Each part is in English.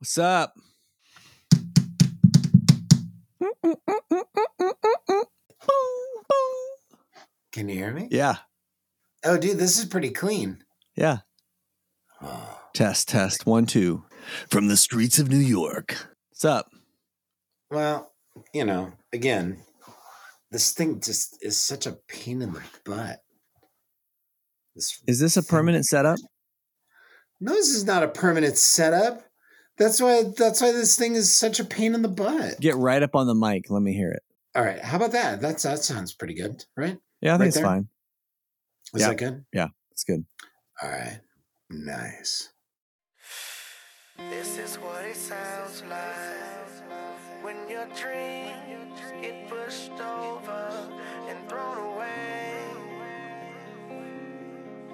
What's up? Can you hear me? Yeah. Oh, dude, this is pretty clean. Yeah. Test, test. One, two. From the streets of New York. What's up? Well, you know, again, this thing just is such a pain in the butt. This Is this a permanent setup? No, this is not a permanent setup. That's why. That's why this thing is such a pain in the butt. Get right up on the mic. Let me hear it. All right, how about that? That's that sounds pretty good, right? Yeah, I think Right it's there? fine. Is Yeah. that good? Yeah, it's good. All right, nice. This is what it sounds like when your dreams get pushed over and thrown away.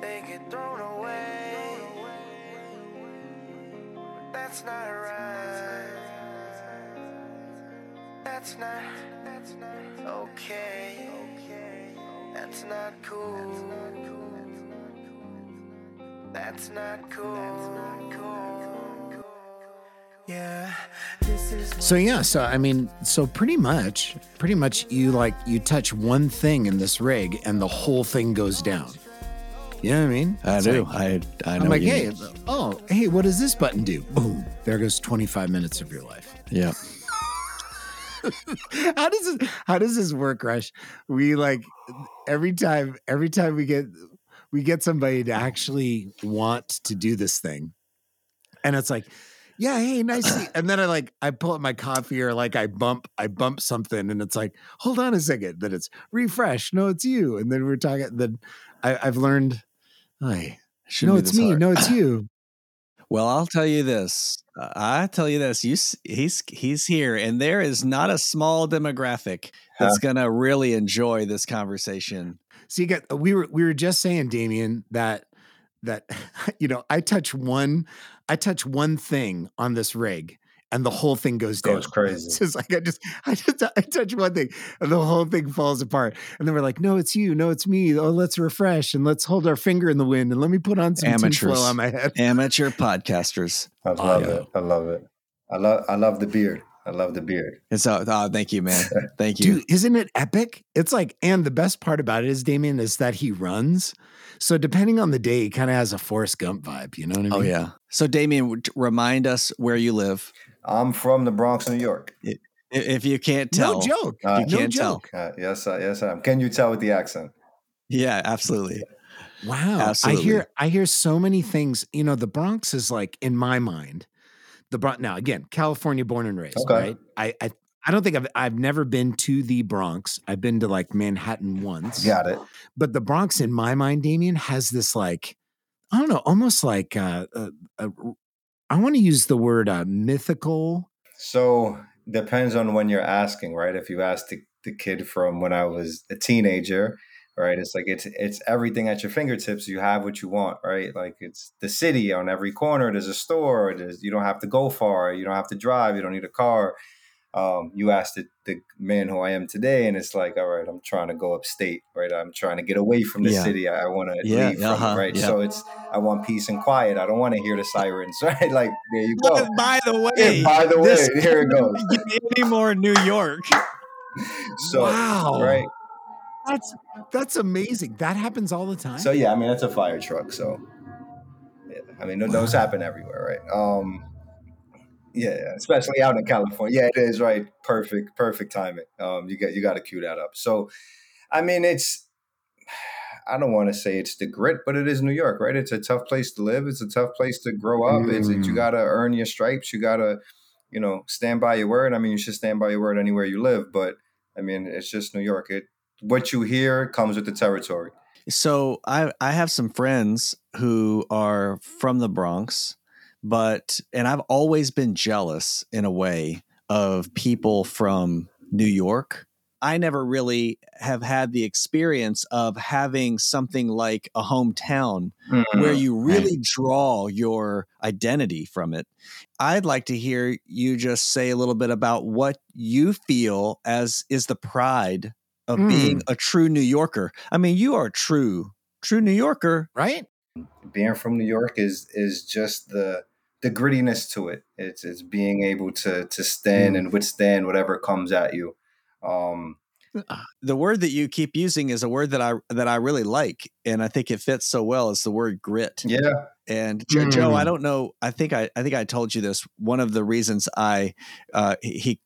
They get thrown away. That's not right. That's not, that's not okay. That's not cool. That's not cool. Yeah, So yeah, so I mean, so pretty much, pretty much, you like you touch one thing in this rig, and the whole thing goes down. You know what I mean? I It's do. like- I I know. I'm like, you hey, mean. oh, hey, what does this button do? Boom! There goes 25 minutes of your life. Yeah. how does this? How does this work, Rush? We like every time, every time we get we get somebody to actually want to do this thing, and it's like, yeah, hey, nice. And then I like I pull up my coffee or like I bump I bump something, and it's like, hold on a second. Then it's refresh. No, it's you. And then we're talking. Then I, I've learned. Hey, Shouldn't no, it's me. hard. No, it's you. Well, I'll tell you this. Uh, I tell you this. You, he's he's here, and there is not a small demographic that's going to really enjoy this conversation. So you got we were we were just saying, Damien, that that you know, I touch one I touch one thing on this rig and the whole thing goes down. Goes crazy. It's just like I just I just I touch one thing and the whole thing falls apart. And then we're like, no, it's you, no, it's me. Oh, let's refresh and let's hold our finger in the wind and let me put on some Amateurs. tinfoil on my head. Amateur podcasters. I oh, love Audio. it. I love it. I love I love the beard. I love the beard. And so, uh, oh, thank you, man. Thank you. Dude, isn't it epic? It's like, and the best part about it is, Damien, is that he runs. So depending on the day, he kind of has a Forrest Gump vibe. You know what I oh, mean? oh yeah. So, Damien, remind us where you live, I'm from the Bronx, New York. If you can't tell. No joke. Uh, You no can't tell. joke. Uh, yes, I, yes, I am. Can you tell with the accent? Yeah, absolutely. Wow. Absolutely. I hear I hear so many things. You know, the Bronx is like in my mind, the Bronx now again, California born and raised, Okay. right? I, I I don't think I've I've never been to the Bronx. I've been to like Manhattan once. Got it. But the Bronx in my mind, Damien, has this like, I don't know, almost like uh, uh, uh, I want to use the word uh, mythical. So depends on when you're asking, right? If you ask the, the kid from when I was a teenager, right? It's like it's it's everything at your fingertips. You have what you want, right? Like it's the city on every corner. There's a store. There's you don't have to go far. You don't have to drive. You don't need a car. Um, you asked the, the man who I am today, and it's like, all right, I'm trying to go upstate, right? I'm trying to get away from the Yeah. city. I, I want to Yeah, leave uh-huh, it, right? yeah. So it's I want peace and quiet. I don't want to hear the sirens, right? Like there you go. By the way, Yeah, by the way, this here it goes. can't get any more New York. So wow, right. That's that's amazing. That happens all the time. So yeah, I mean that's a fire truck. So yeah, I mean th- those happen everywhere, right? Um, yeah, yeah, especially out in California. Yeah, it is right. Perfect, perfect timing. Um, you got you got to cue that up. So, I mean, it's I don't want to say it's the grit, but it is New York, right? It's a tough place to live. It's a tough place to grow up. It's it, you Mm. got to earn your stripes. You got to, you know, stand by your word. I mean, you should stand by your word anywhere you live, but I mean, it's just New York. It what you hear comes with the territory. So I I have some friends who are from the Bronx, but and I've always been jealous in a way of people from New York. I never really have had the experience of having something like a hometown where mm, you really draw your identity from it. I'd like to hear you just say a little bit about what you feel as is the pride of being mm. a true New Yorker. I mean, you are a true, true New Yorker. right? being from New York is is just the the grittiness to it. It's it's being able to to stand Mm. and withstand whatever comes at you. Um, the word that you keep using is a word that I that I really like, and I think it fits so well. It's the word grit. yeah, And Jo- Joe, I Mm. don't know. I think I, I think I told you this. One of the reasons I, uh, he,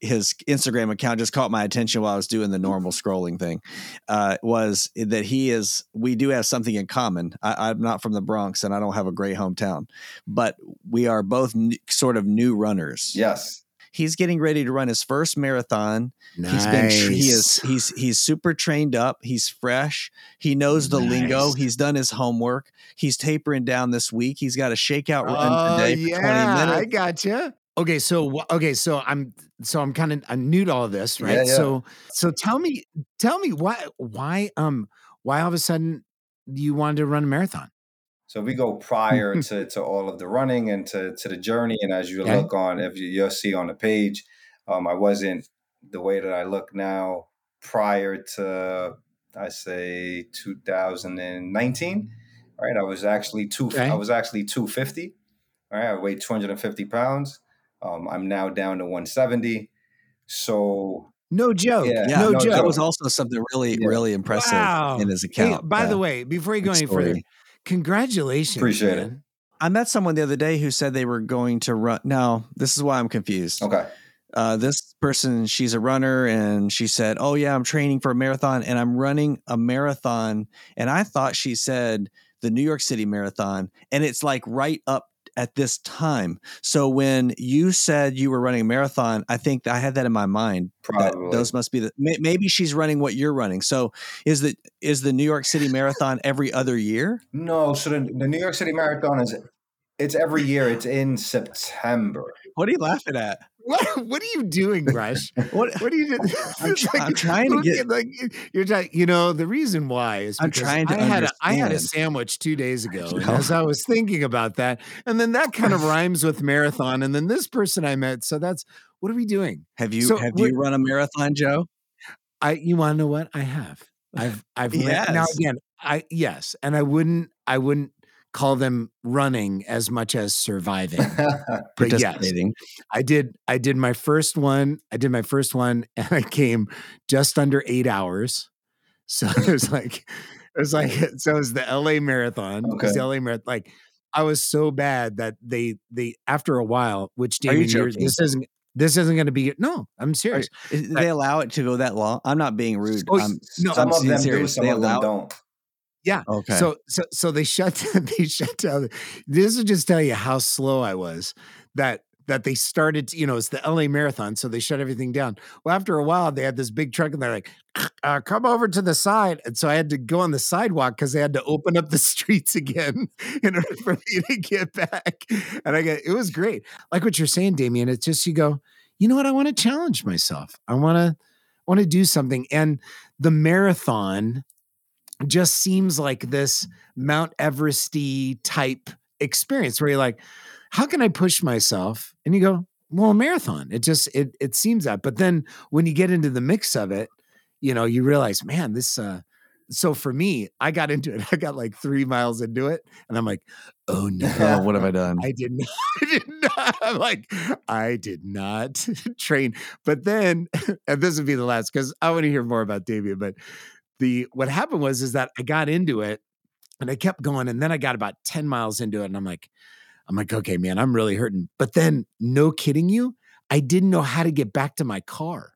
his Instagram account just caught my attention while I was doing the normal scrolling thing, uh, was that he is. We do have something in common. I, I'm not from the Bronx, and I don't have a great hometown, but we are both n- sort of new runners. yes, He's getting ready to run his first marathon. Nice. He's been he is he's he's super trained up. He's fresh. He knows the lingo. He's done his homework. He's tapering down this week. He's got a shakeout run Oh, today for yeah, 20 I minutes. gotcha. Okay, so okay, so I'm so I'm kind of I'm new to all of this, right? Yeah, yeah. So so tell me tell me why why um why all of a sudden you wanted to run a marathon? So we go prior to, to all of the running and to, to the journey. And as you Okay. look on, if you, you'll see on the page, um, I wasn't the way that I look now prior to, I say 2019, right? I was actually two, Okay. I was actually 250, all right? I weighed 250 pounds. Um, I'm now down to 170. So No joke. Yeah, Yeah, no, no joke. that was also something really, Yeah. really impressive Wow. in his Hey, account. by Yeah, the way, before you go good any further, congratulations. Appreciate it. I met someone the other day who said they were going to run. Now, this is why I'm confused. okay, uh, this person, she's a runner, and she said, "Oh yeah, I'm training for a marathon, and I'm running a marathon." And I thought she said the New York City Marathon, and it's like right up at this time. So when you said you were running a marathon, I think I had that in my mind. that probably. those must be the. may- Maybe she's running what you're running. So is the is the New York City Marathon every other year? no, so the, the New York City Marathon is it's every year. It's in September. What are you laughing at? What what are you doing, Rush? What What are you doing? I'm try- I'm trying to get- like you're trying. You know the reason why is I'm trying to I had a, I had a sandwich two days ago, as I was thinking about that, and then that kind of rhymes with marathon, and then this person I met. So that's what are we doing? have you So have you run a marathon, Joe? I you want to know what I have? I've I've ran- now again I yes, and I wouldn't I wouldn't call them running as much as surviving. But yes, Participating. I did I did my first one. I did my first one and I came just under 8 hours. So it was like it was like so it was the LA marathon. It was the LA marathon like I was so bad that they they after a while, which Are you Damien, you're- joking? this isn't this isn't going to be no, I'm serious. Is- they allow it to go that long? I'm not being rude. Oh, I'm, no, some I'm of being them do, serious. some They of them don't. Yeah. Okay. So so so they shut they shut down. This will just tell you how slow I was. That that they started, to- you know, it's the LA marathon, so they shut everything down. Well, after a while, they had this big truck, and they're like, uh, "Come over to the side," and so I had to go on the sidewalk because they had to open up the streets again in order for me to get back. And I get it was great, like what you're saying, Damien. It's just you go, you know what? I want to challenge myself. I want to want to do something, and the marathon just seems like this Mount Everesty type experience where you're like, how can I push myself? And you go, well, a marathon. It just it it seems that. But then when you get into the mix of it, you know, you realize, man, this uh so for me, I got into it. I got like three miles into it, and I'm like, oh no. oh, what have I done? I did not, I did not. I'm like, I did not train. But then, and this would be the last because I want to hear more about Damien. But the what happened was is that I got into it and I kept going, and then I got about 10 miles into it, and I'm like, I'm like, okay, man, I'm really hurting. But then, no kidding you, I didn't know how to get back to my car.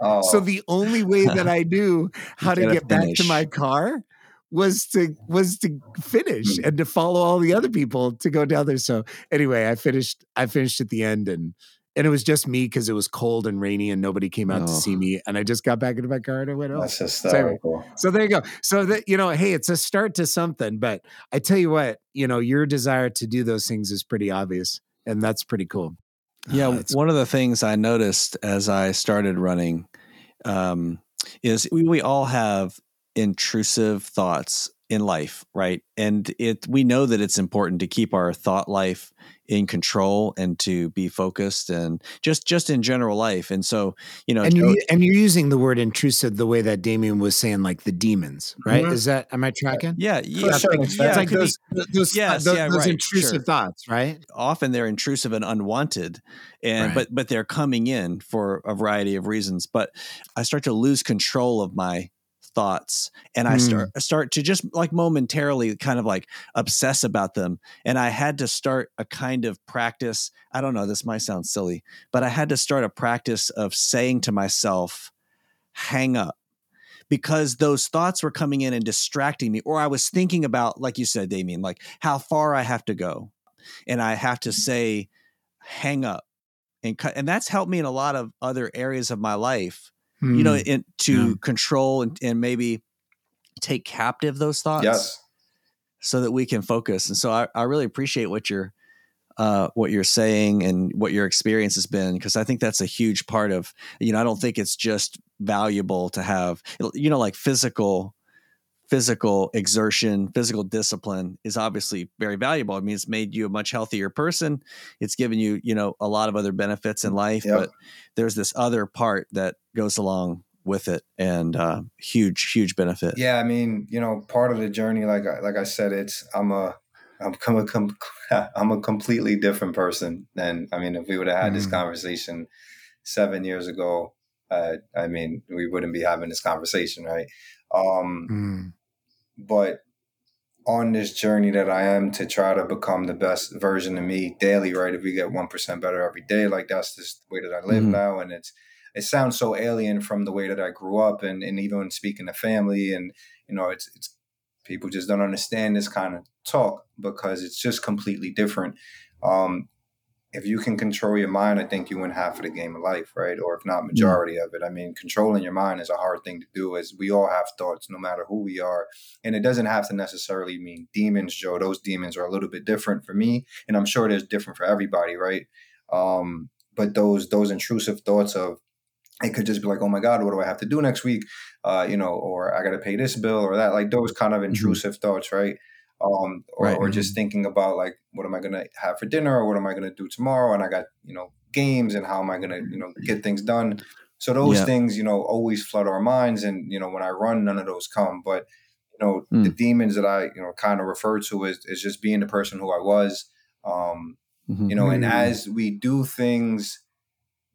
Oh, So the only way that I knew how to get back to my car was to was to finish and to follow all the other people to go down there. So anyway, I finished I finished at the end and and it was just me because it was cold and rainy and nobody came out to Oh. see me. And I just got back into my car and I went, oh. that's hysterical. So there you go. So that you know, hey, it's a start to something. But I tell you what, you know, your desire to do those things is pretty obvious, and that's pretty cool. Yeah, that's- one of the things I noticed as I started running um, is we, we all have intrusive thoughts in life, right? And it we know that it's important to keep our thought life in control and to be focused and just just in general life. And so, you know, and you and you're using the word intrusive the way that Damien was saying, like the demons, right? Mhm. Is that am I tracking? yeah, For yeah, sure. yeah, It's it like those, those, Yes, those, yeah, those right, intrusive sure. thoughts, right? often they're intrusive and unwanted and Right. but but they're coming in for a variety of reasons but i start to lose control of my thoughts and i Hmm. start start to just like momentarily kind of like obsess about them and i had to start a kind of practice i don't know this might sound silly but i had to start a practice of saying to myself hang up because those thoughts were coming in and distracting me or i was thinking about like you said damien like how far i have to go and i have to say hang up and cut and that's helped me in a lot of other areas of my life you know Hmm. in, to Yeah. control and, and maybe take captive those thoughts Yes. so that we can focus and so i, I really appreciate what you're uh, what you're saying and what your experience has been because i think that's a huge part of you know i don't think it's just valuable to have you know like physical physical exertion physical discipline is obviously very valuable i mean it's made you a much healthier person it's given you you know a lot of other benefits in life Yep. but there's this other part that goes along with it and uh, huge huge benefit Yeah, I mean, you know, part of the journey, like I, like I said, it's I'm a I'm com- a com- I'm a completely different person than I mean, if we would have had this Mm. conversation seven years ago, uh, I mean, we wouldn't be having this conversation, right? Um, Hmm. But on this journey that I am to try to become the best version of me daily, right? If we get one percent better every day, like that's just the way that I live Mhm. now, and it's it sounds so alien from the way that I grew up, and and even speaking to family, and you know, it's it's people just don't understand this kind of talk because it's just completely different. Um, if you can control your mind, I think you win half of the game of life, right? Or if not majority of it. I mean, controlling your mind is a hard thing to do as we all have thoughts, no matter who we are. And it doesn't have to necessarily mean demons, Joe. Those demons are a little bit different for me. And I'm sure there's different for everybody, right? Um, but those those intrusive thoughts of it could just be like, oh my God, what do I have to do next week? Uh, you know, or I gotta pay this bill or that, like those kind of intrusive thoughts, right? Um, or, Right. or just thinking about like what am I gonna have for dinner or what am I gonna do tomorrow? And I got, you know, games and how am I gonna, you know, get things done. So those Yeah. things, you know, always flood our minds. And, you know, when I run, none of those come. But, you know, the Mm. demons that I, you know, kind of refer to is, is just being the person who I was. Um, Mhm. you know, and Mm. as we do things,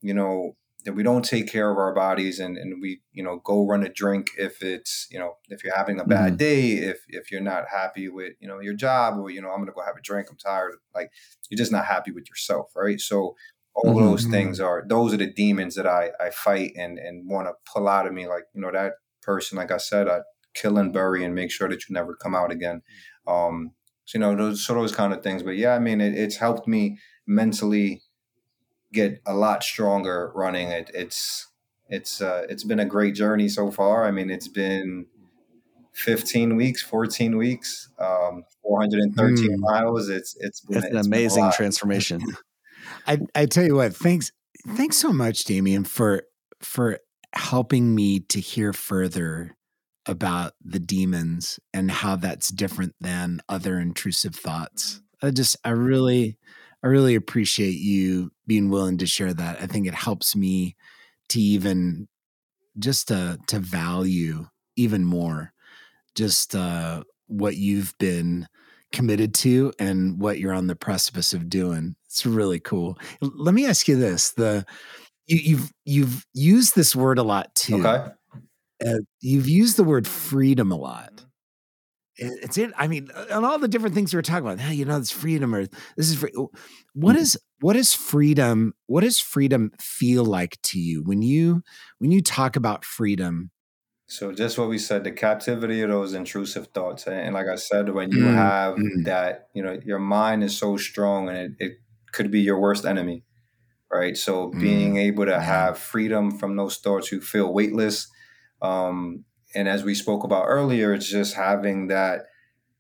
you know, that we don't take care of our bodies and, and we, you know, go run a drink if it's, you know, if you're having a bad Mhm. day, if if you're not happy with, you know, your job or, you know, I'm gonna go have a drink, I'm tired, like you're just not happy with yourself, right? So all Mhm. those things are those are the demons that I I fight and and want to pull out of me. Like, you know, that person, like I said, I kill and bury and make sure that you never come out again. Um so, you know, those so those kind of things. But yeah, I mean it, it's helped me mentally get a lot stronger running. It, it's it's uh, it's been a great journey so far. I mean, it's been 15 weeks, 14 weeks, um, 413 Hmm. miles. It's it's been, it's an it's been amazing transformation I I tell you what, thanks thanks so much, Damien, for for helping me to hear further about the demons and how that's different than other intrusive thoughts. I just I really I really appreciate you being willing to share that. I think it helps me to even just to to value even more just uh what you've been committed to and what you're on the precipice of doing. It's really cool. Let me ask you this: the you, you've you've used this word a lot too. Okay. Uh, you've used the word freedom a lot. It- It's in. I mean, on all the different things we we're talking about. Hey, you know, this freedom or this is free. What Mhm. is what is freedom? What does freedom feel like to you when you when you talk about freedom? So just what we said, the captivity of those intrusive thoughts, and, like I said, when you Mm, have mm. that, you know, your mind is so strong, and it, it could be your worst enemy, right? So being able to have freedom from those thoughts, you feel weightless, um, and as we spoke about earlier, it's just having that,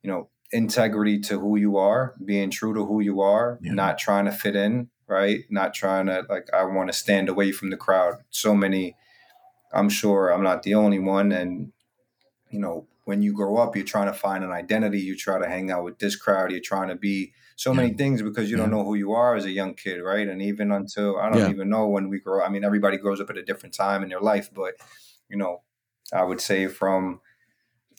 you know, integrity to who you are, being true to who you are, Yeah. not trying to fit in, right? Not trying to like I want to stand away from the crowd. So many I'm sure I'm not the only one. And, you know, when you grow up, you're trying to find an identity. You try to hang out with this crowd. You're trying to be so many things because you don't know who you are as a young kid, right? And even until I don't Yeah. even know when we grow. I mean, everybody grows up at a different time in their life, but you know, I would say from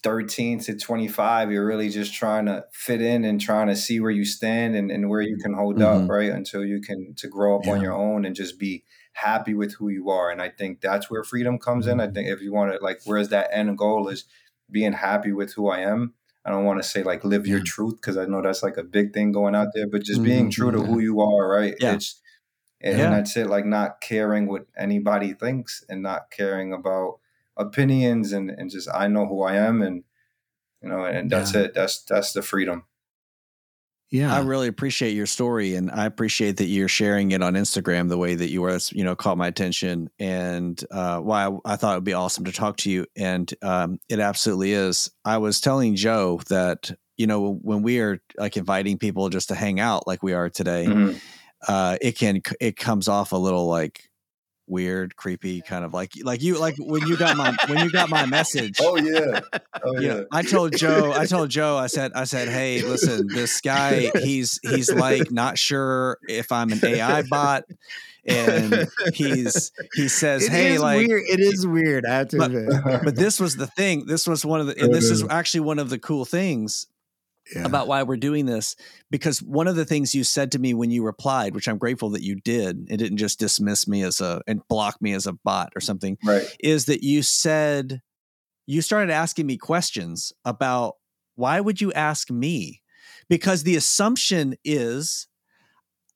13 to 25, you're really just trying to fit in and trying to see where you stand and, and where you can hold up, Mhm. right? Until you can to grow up on your own and just be happy with who you are. And I think that's where freedom comes in. I think if you want to like where's that end goal is being happy with who I am. I don't want to say like live your truth because I know that's like a big thing going out there, but just being Mhm. true to who you are, right? Yeah. It's and Yeah. that's it, like not caring what anybody thinks and not caring about opinions and, and just I know who I am and you know, and that's Yeah. it. That's that's the freedom. Yeah. I really appreciate your story, and I appreciate that you're sharing it on Instagram the way that you were. That's you know caught my attention, and uh, why I, I thought it would be awesome to talk to you, and um, it absolutely is. I was telling Joe that you know when we are like inviting people just to hang out, like we are today, Mhm. uh, it can it comes off a little like weird, creepy, kind of like like you like when you got my when you got my message. Oh yeah. Oh yeah. know, I told Joe, I told Joe, I said, I said, hey, listen, this guy, he's he's like not sure if I'm an AI bot, and he's he says, It hey, like, weird. It is weird. I have to But- admit. but this was the thing. This was one of the, and this is actually one of the cool things Yeah. about why we're doing this because one of the things you said to me when you replied, which I'm grateful that you did, it didn't just dismiss me as a and block me as a bot or something, right. is that you said you started asking me questions about why would you ask me? Because the assumption is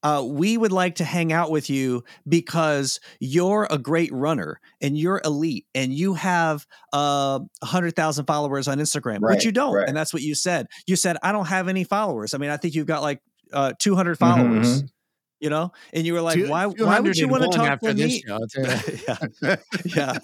uh, we would like to hang out with you because you're a great runner and you're elite and you have uh, 100,000 followers on Instagram, Right, which you don't. right. And that's what you said. You said, I don't have any followers. I mean, I think you've got like uh, 200 Mhm, followers, you know? And you were like, why, why would you want to talk to me? show, I'll tell you that. yeah.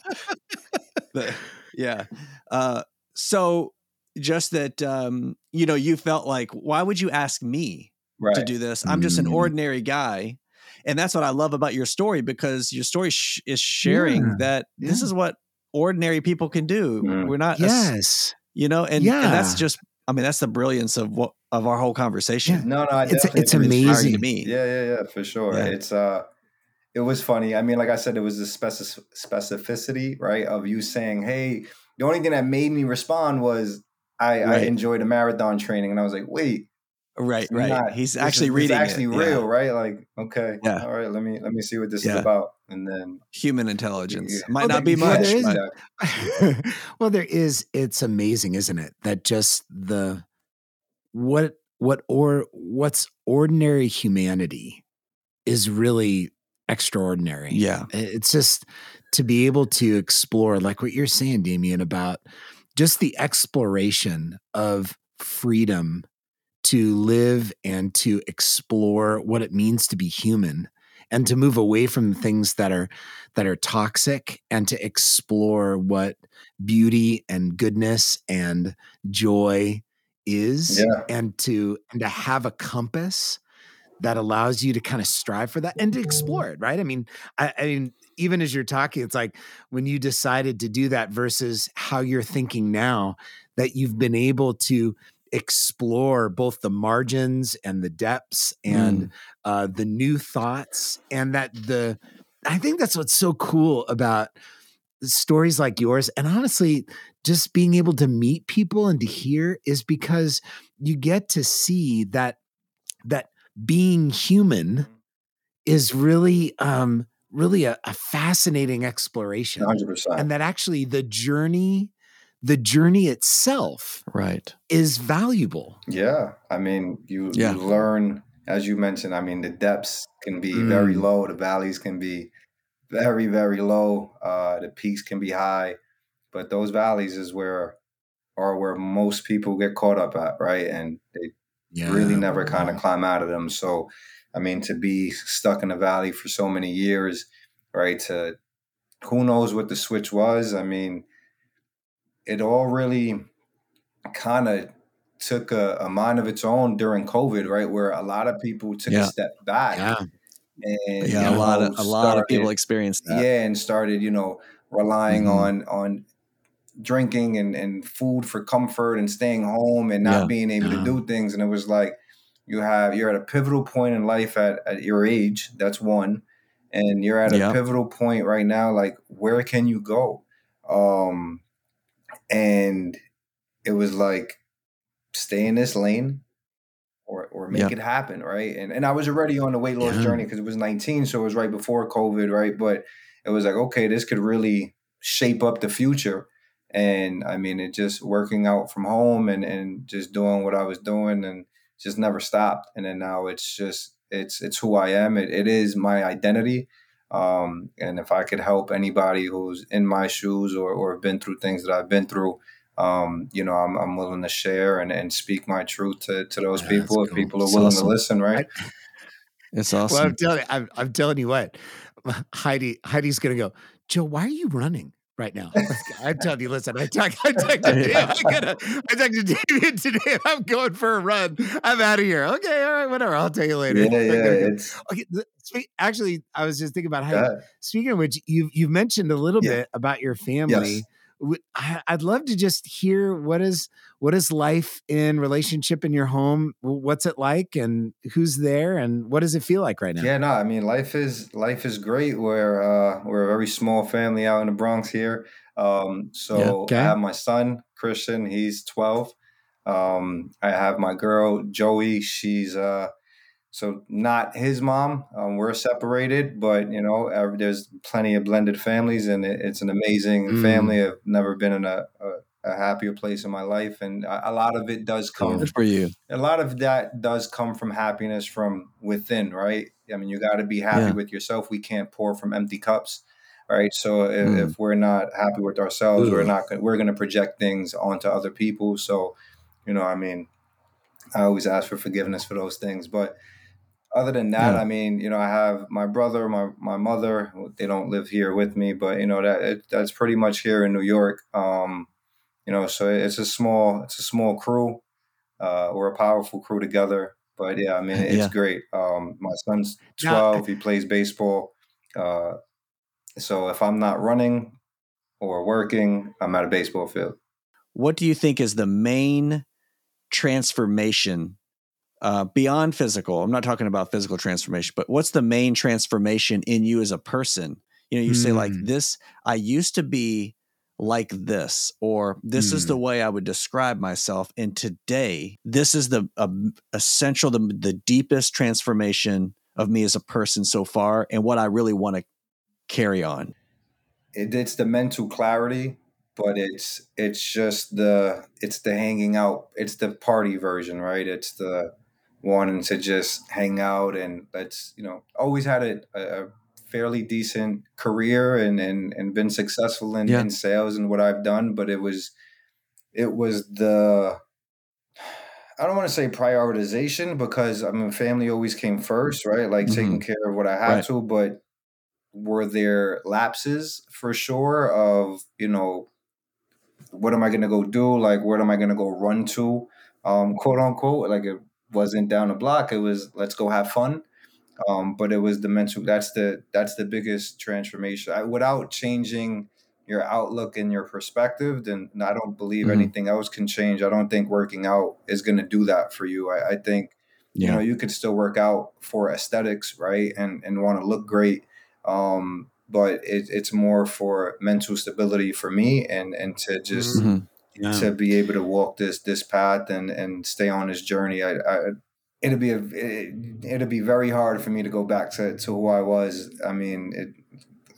The- yeah. Uh, so just that, um, you know, you felt like, why would you ask me Right. to do this? I'm just an Mm. ordinary guy. And that's what I love about your story because your story sh- is sharing Yeah, that this is what ordinary people can do. Mm. We're not, a- yes. you know, and, and that's just, I mean, that's the brilliance of what, of our whole conversation. No, no, I It's- it's amazing. to me. Yeah, yeah, yeah, for sure. Yeah. It's uh it was funny. I mean, like I said, it was the specific specificity, right, of you saying, "Hey." The only thing that made me respond was I, I enjoyed a marathon training, and I was like, "Wait, Right, right. not- He's actually is, reading actually it. real, Yeah. right? Like, okay, Yeah. all right, let me let me see what this Yeah. is about." And then Human intelligence Yeah. might Well, not there- be much. there but- well, there is. It's amazing, isn't it? That just the what what or what's ordinary humanity is really extraordinary. yeah. It's just to be able to explore, like what you're saying, Damien, about just the exploration of freedom to live and to explore what it means to be human and to move away from things that are that are toxic and to explore what beauty and goodness and joy is Yeah. and to and to have a compass that allows you to kind of strive for that and to explore it right i mean I, I mean even as you're talking it's like when you decided to do that versus how you're thinking now that you've been able to explore both the margins and the depths and uh, the new thoughts and that the i think that's what's so cool about stories like yours and honestly just being able to meet people and to hear is because you get to see that that being human is really um really a, a fascinating exploration 100%. and that actually the journey the journey itself Right. is valuable Yeah, I mean, you Yeah. you learn as you mentioned. I mean, the depths can be very Mm. low, the valleys can be very very low, uh, the peaks can be high, but those valleys is where are where most people get caught up at, right? And they yeah really never kind of climb out of them. So, I mean, to be stuck in a valley for so many years, right? To who knows what the switch was? I mean, it all really kind of took a, a mind of its own during COVID, right? Where a lot of people took Yeah. a step back yeah and Yeah, you a lot of a lot of people experienced that. yeah, and started, you know, relying Mhm. on on drinking and, and food for comfort and staying home and not Yeah. being able Yeah. to do things. And it was like you have you're at a pivotal point in life at, at your age. That's one. And you're at a pivotal point right now, like where can you go? Um and it was like stay in this lane or or make Yeah. it happen, right? And and I was already on the weight loss Yeah. journey because it was 19, so it was right before COVID, right? But it was like, okay, this could really shape up the future. And I mean, it just working out from home and and just doing what I was doing and just never stopped. And then now it's just it's it's who I am. It it is my identity. Um, and if I could help anybody who's in my shoes or or have been through things that I've been through, um, you know, I'm, I'm willing to share and, and speak my truth to, to those Yeah, people if cool. people are It's willing awesome. to listen, right? It's awesome. Well, awesome. I'm telling I'm, I'm telling you what, Heidi Heidi's gonna go. Joe, why are you running right now? I'm telling you, listen. I talked. I texted Dave. I gotta. I texted David today. I'm going for a run. I'm out of here. Okay, all right, whatever. I'll tell you later. yeah, I yeah. gotta. It's Okay. Actually, I was just thinking about Heidi. that. Speaking of which, you've you've mentioned a little Yeah. bit about your family. Yes. I'd love to just hear what is what is life in relationship in your home. What's it like, and who's there, and what does it feel like right now? Yeah, no, I mean life is life is great. We're uh, we're a very small family out in the Bronx here. Um, so Okay. I have my son Christian. He's twelve. Um, I have my girl Joey. She's uh, so not his mom. Um, we're separated, but you know there's plenty of blended families, and it, it's an amazing Mm. family. I've never been in a, a, a happier place in my life, and a, a lot of it does come Good for you. a lot of that does come from happiness from within, right? I mean, you got to be happy Yeah. with yourself. We can't pour from empty cups, right? So if, Mm. if we're not happy with ourselves, we're not gonna, we're going to project things onto other people. So, you know, I mean, I always ask for forgiveness for those things, but other than that, Yeah. I mean, you know, I have my brother, my my mother. They don't live here with me, but you know that it, that's pretty much here in New York. Um, you know, so it's a small it's a small crew. Uh, we're a powerful crew together. But yeah, I mean, it's Yeah. great. Um, my son's Now- twelve. he plays baseball. Uh, so if I'm not running or working, I'm at a baseball field. What do you think is the main transformation uh, beyond physical? I'm not talking about physical transformation, but what's the main transformation in you as a person? You know, you say like Mm. this. I used to be like this, or this is the way I would describe myself. And today, this is the uh, essential, the, the deepest transformation of me as a person so far, and what I really want to carry on. it, it's the mental clarity but it's it's just the it's the hanging out it's the party version right it's the wanting to just hang out and let's you know always had a, a fairly decent career and and, and been successful in, Yeah. in sales and what i've done but it was it was the I don't want to say prioritization because I mean family always came first, right? Like taking care of what I had Right. to, but were there lapses for sure of you know what am i going to go do like what am i going to go run to um quote unquote like it wasn't down a block. It was let's go have fun. Um but it was the mental that's the that's the biggest transformation. I, without changing your outlook and your perspective then i don't believe Mhm. anything else can change. I don't think working out is going to do that for you. I, I think you know you could still work out for aesthetics right and and want to look great. Um but it, it's more for mental stability for me and and to just Mhm. Yeah. to be able to walk this this path and and stay on this journey i, I it'll be a it, it'll be very hard for me to go back to, to who i was i mean it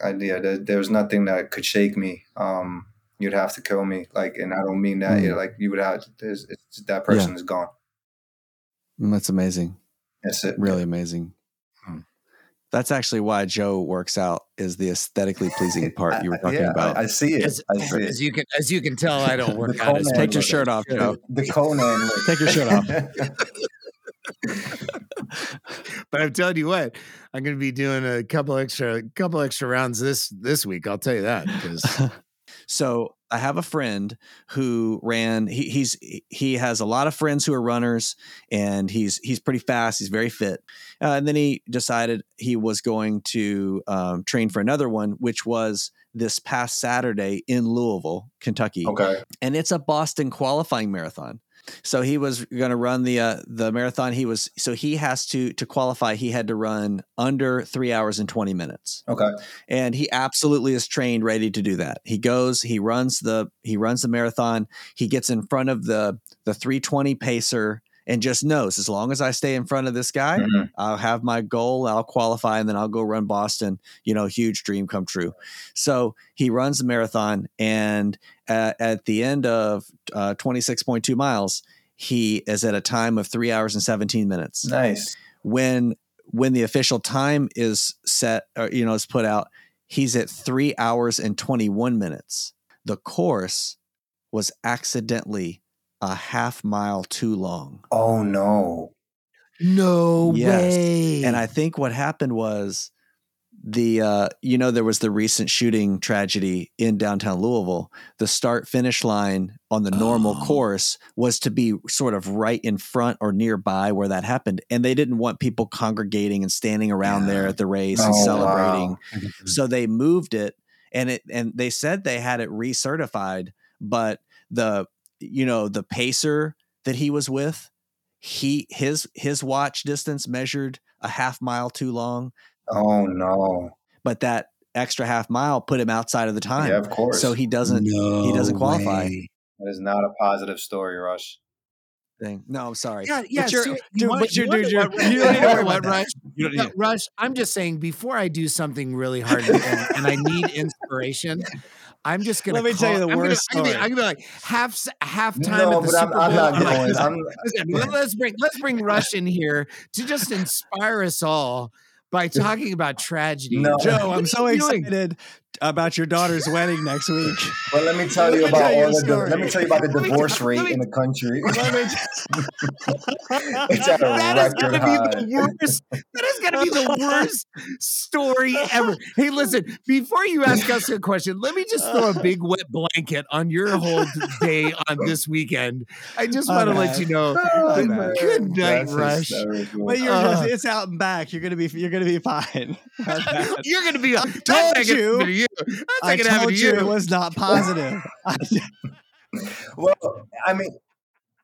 I, yeah, there, there's nothing that could shake me um you'd have to kill me like and i don't mean that Mm. yeah, like you would have it's, that person is gone Mm, That's amazing. that's it really amazing. That's actually why Joe works out is the aesthetically pleasing part you were talking yeah, about. I, I see it As, i see as it you can as you can tell, I don't work out as Conan Take your shirt off. Joe. the Conan look. Take your shirt off. But I'm telling you what, I'm going to be doing a couple extra couple extra rounds this this week. I'll tell you that because So I have a friend who ran. He, he's he has a lot of friends who are runners, and he's he's pretty fast. He's very fit. Uh, and then he decided he was going to um, train for another one, which was this past Saturday in Louisville, Kentucky, Okay. and it's a Boston qualifying marathon. So he was going to run the uh, the marathon. He was so he has to to qualify. He had to run under three hours and twenty minutes Okay. and he absolutely is trained ready to do that he goes he runs the he runs the marathon he gets in front of the the 320 pacer and just knows as long as i stay in front of this guy Mhm. i'll have my goal i'll qualify and then i'll go run boston you know huge dream come true so he runs the marathon and at, at the end of uh, 26.2 miles he is at a time of three hours and 17 minutes Nice. when when the official time is set or you know is put out he's at three hours and 21 minutes the course was accidentally a half mile too long Oh no. No Yes. way. and i think what happened was the uh you know there was the recent shooting tragedy in downtown louisville the start finish line on the normal Oh. course was to be sort of right in front or nearby where that happened and they didn't want people congregating and standing around there at the race and Oh, celebrating wow. so they moved it and it and they said they had it recertified but the you know the pacer that he was with he his his watch distance measured a half mile too long Oh no. but that extra half mile put him outside of the time Yeah, of course. so he doesn't no he doesn't qualify. way. That is not a positive story, Rush. thing no i'm sorry Yeah, yeah. but you're, ser- dude, want- but you're, wanna dude, know you're, what, Rush? you don't need what. Rush? You don't Yeah, need- Rush, I'm just saying before I do something really hard and, and I need inspiration, I'm just gonna. Let me tell you the I'm gonna- worst I'm gonna, be- story. I'm gonna be like half half time No, at the but Super I'm Bowl. I'm like, going. listen, I'm, let's bring let's bring Rush in here to just inspire us all by talking about tragedy. No. joe i'm so are you doing? excited about your daughter's wedding next week but let me tell you about tell all the. Let me tell you about the divorce rate me- in the country. It's at a That is gonna be the worst. That is gonna be the worst story ever. Hey, listen, before you ask us a question, let me just throw a big wet blanket on your whole day on this weekend. I just want to let you know. Oh, Good- good night, That's Rush. But you're Uh. just, it's out and back. You're gonna be you're gonna be fine. You're gonna be. Told you. Happen you. That's I gonna happen told to you you. it was not positive. Well, I mean,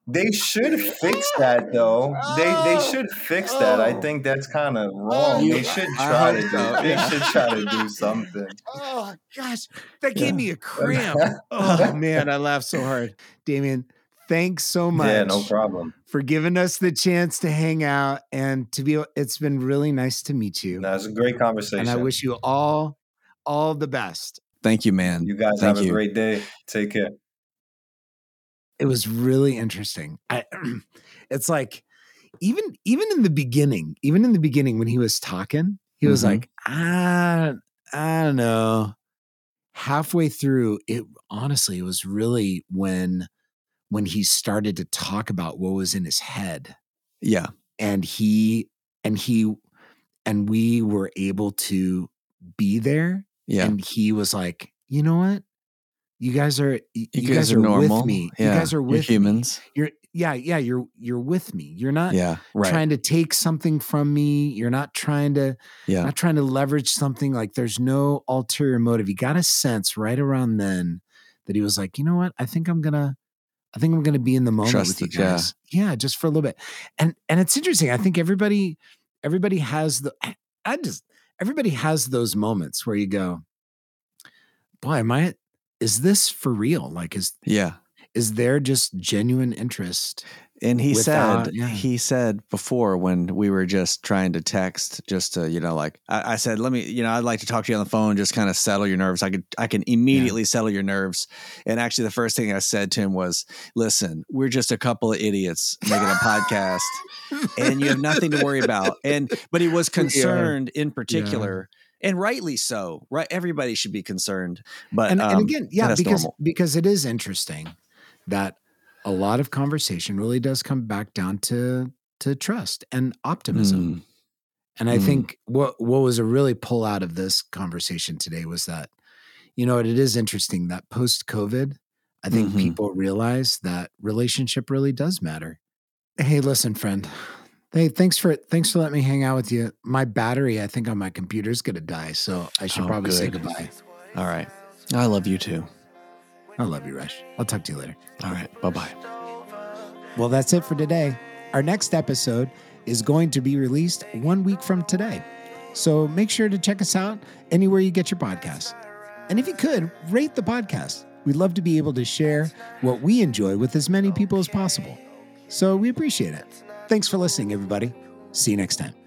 they should fix that though. They they Oh. should fix that. I Oh. think that's kind of oh, wrong. You- they should try hope to do. They yeah. should try to do something. Oh gosh, that gave Yeah. me a cramp. Oh man, I laughed so hard. Damien, thanks so much. yeah, no problem. for giving us the chance to hang out and to be it's been really nice to meet you That was a great conversation. and i wish you all all the best Thank you, man. you guys Thank have you. a great day. Take care. it was really interesting i it's like even even in the beginning even in the beginning when he was talking he was Mhm. like i i don't know halfway through it honestly it was really when when he started to talk about what was in his head Yeah. and he and he and we were able to be there Yeah. and he was like you know what you guys are y- you, guys, are, normal. with me Yeah. you guys are You're with me. humans. you're yeah yeah you're you're with me you're not Yeah. Right. trying to take something from me you're not trying to yeah. not trying to leverage something like there's no ulterior motive you got a sense right around then that he was like you know what i think i'm gonna i think i'm gonna be in the moment Trust with you it, yeah. guys yeah. just for a little bit and and it's interesting i think everybody everybody has the i just everybody has those moments where you go boy am i is this for real like is Yeah. is there just genuine interest And he Without- said, yeah. he said before when we were just trying to text, just to, you know, like I, I said, let me, you know, I'd like to talk to you on the phone, just kind of settle your nerves. I could, I can immediately settle your nerves. And actually, the first thing I said to him was, listen, we're just a couple of idiots making a podcast and you have nothing to worry about. And, but he was concerned in particular. And rightly so, right? Everybody should be concerned, but and, um, and again yeah because normal. because it is interesting that a lot of conversation really does come back down to to trust and optimism Mm, and i Mm. think what what was a really pull out of this conversation today was that You know, it is interesting that post COVID, I think Mhm. people realize that relationship really does matter. Hey, listen, friend. Hey, thanks for thanks for letting me hang out with you. My battery, I think, on my computer is gonna die, so I should Oh, probably say goodbye. All right. I love you too. I love you, Rush. I'll talk to you later. All right. Bye bye. Well, that's it for today. Our next episode is going to be released one week from today. So make sure to check us out anywhere you get your podcasts. And if you could, rate the podcast. We'd love to be able to share what we enjoy with as many people as possible. So we appreciate it. Thanks for listening, everybody. See you next time.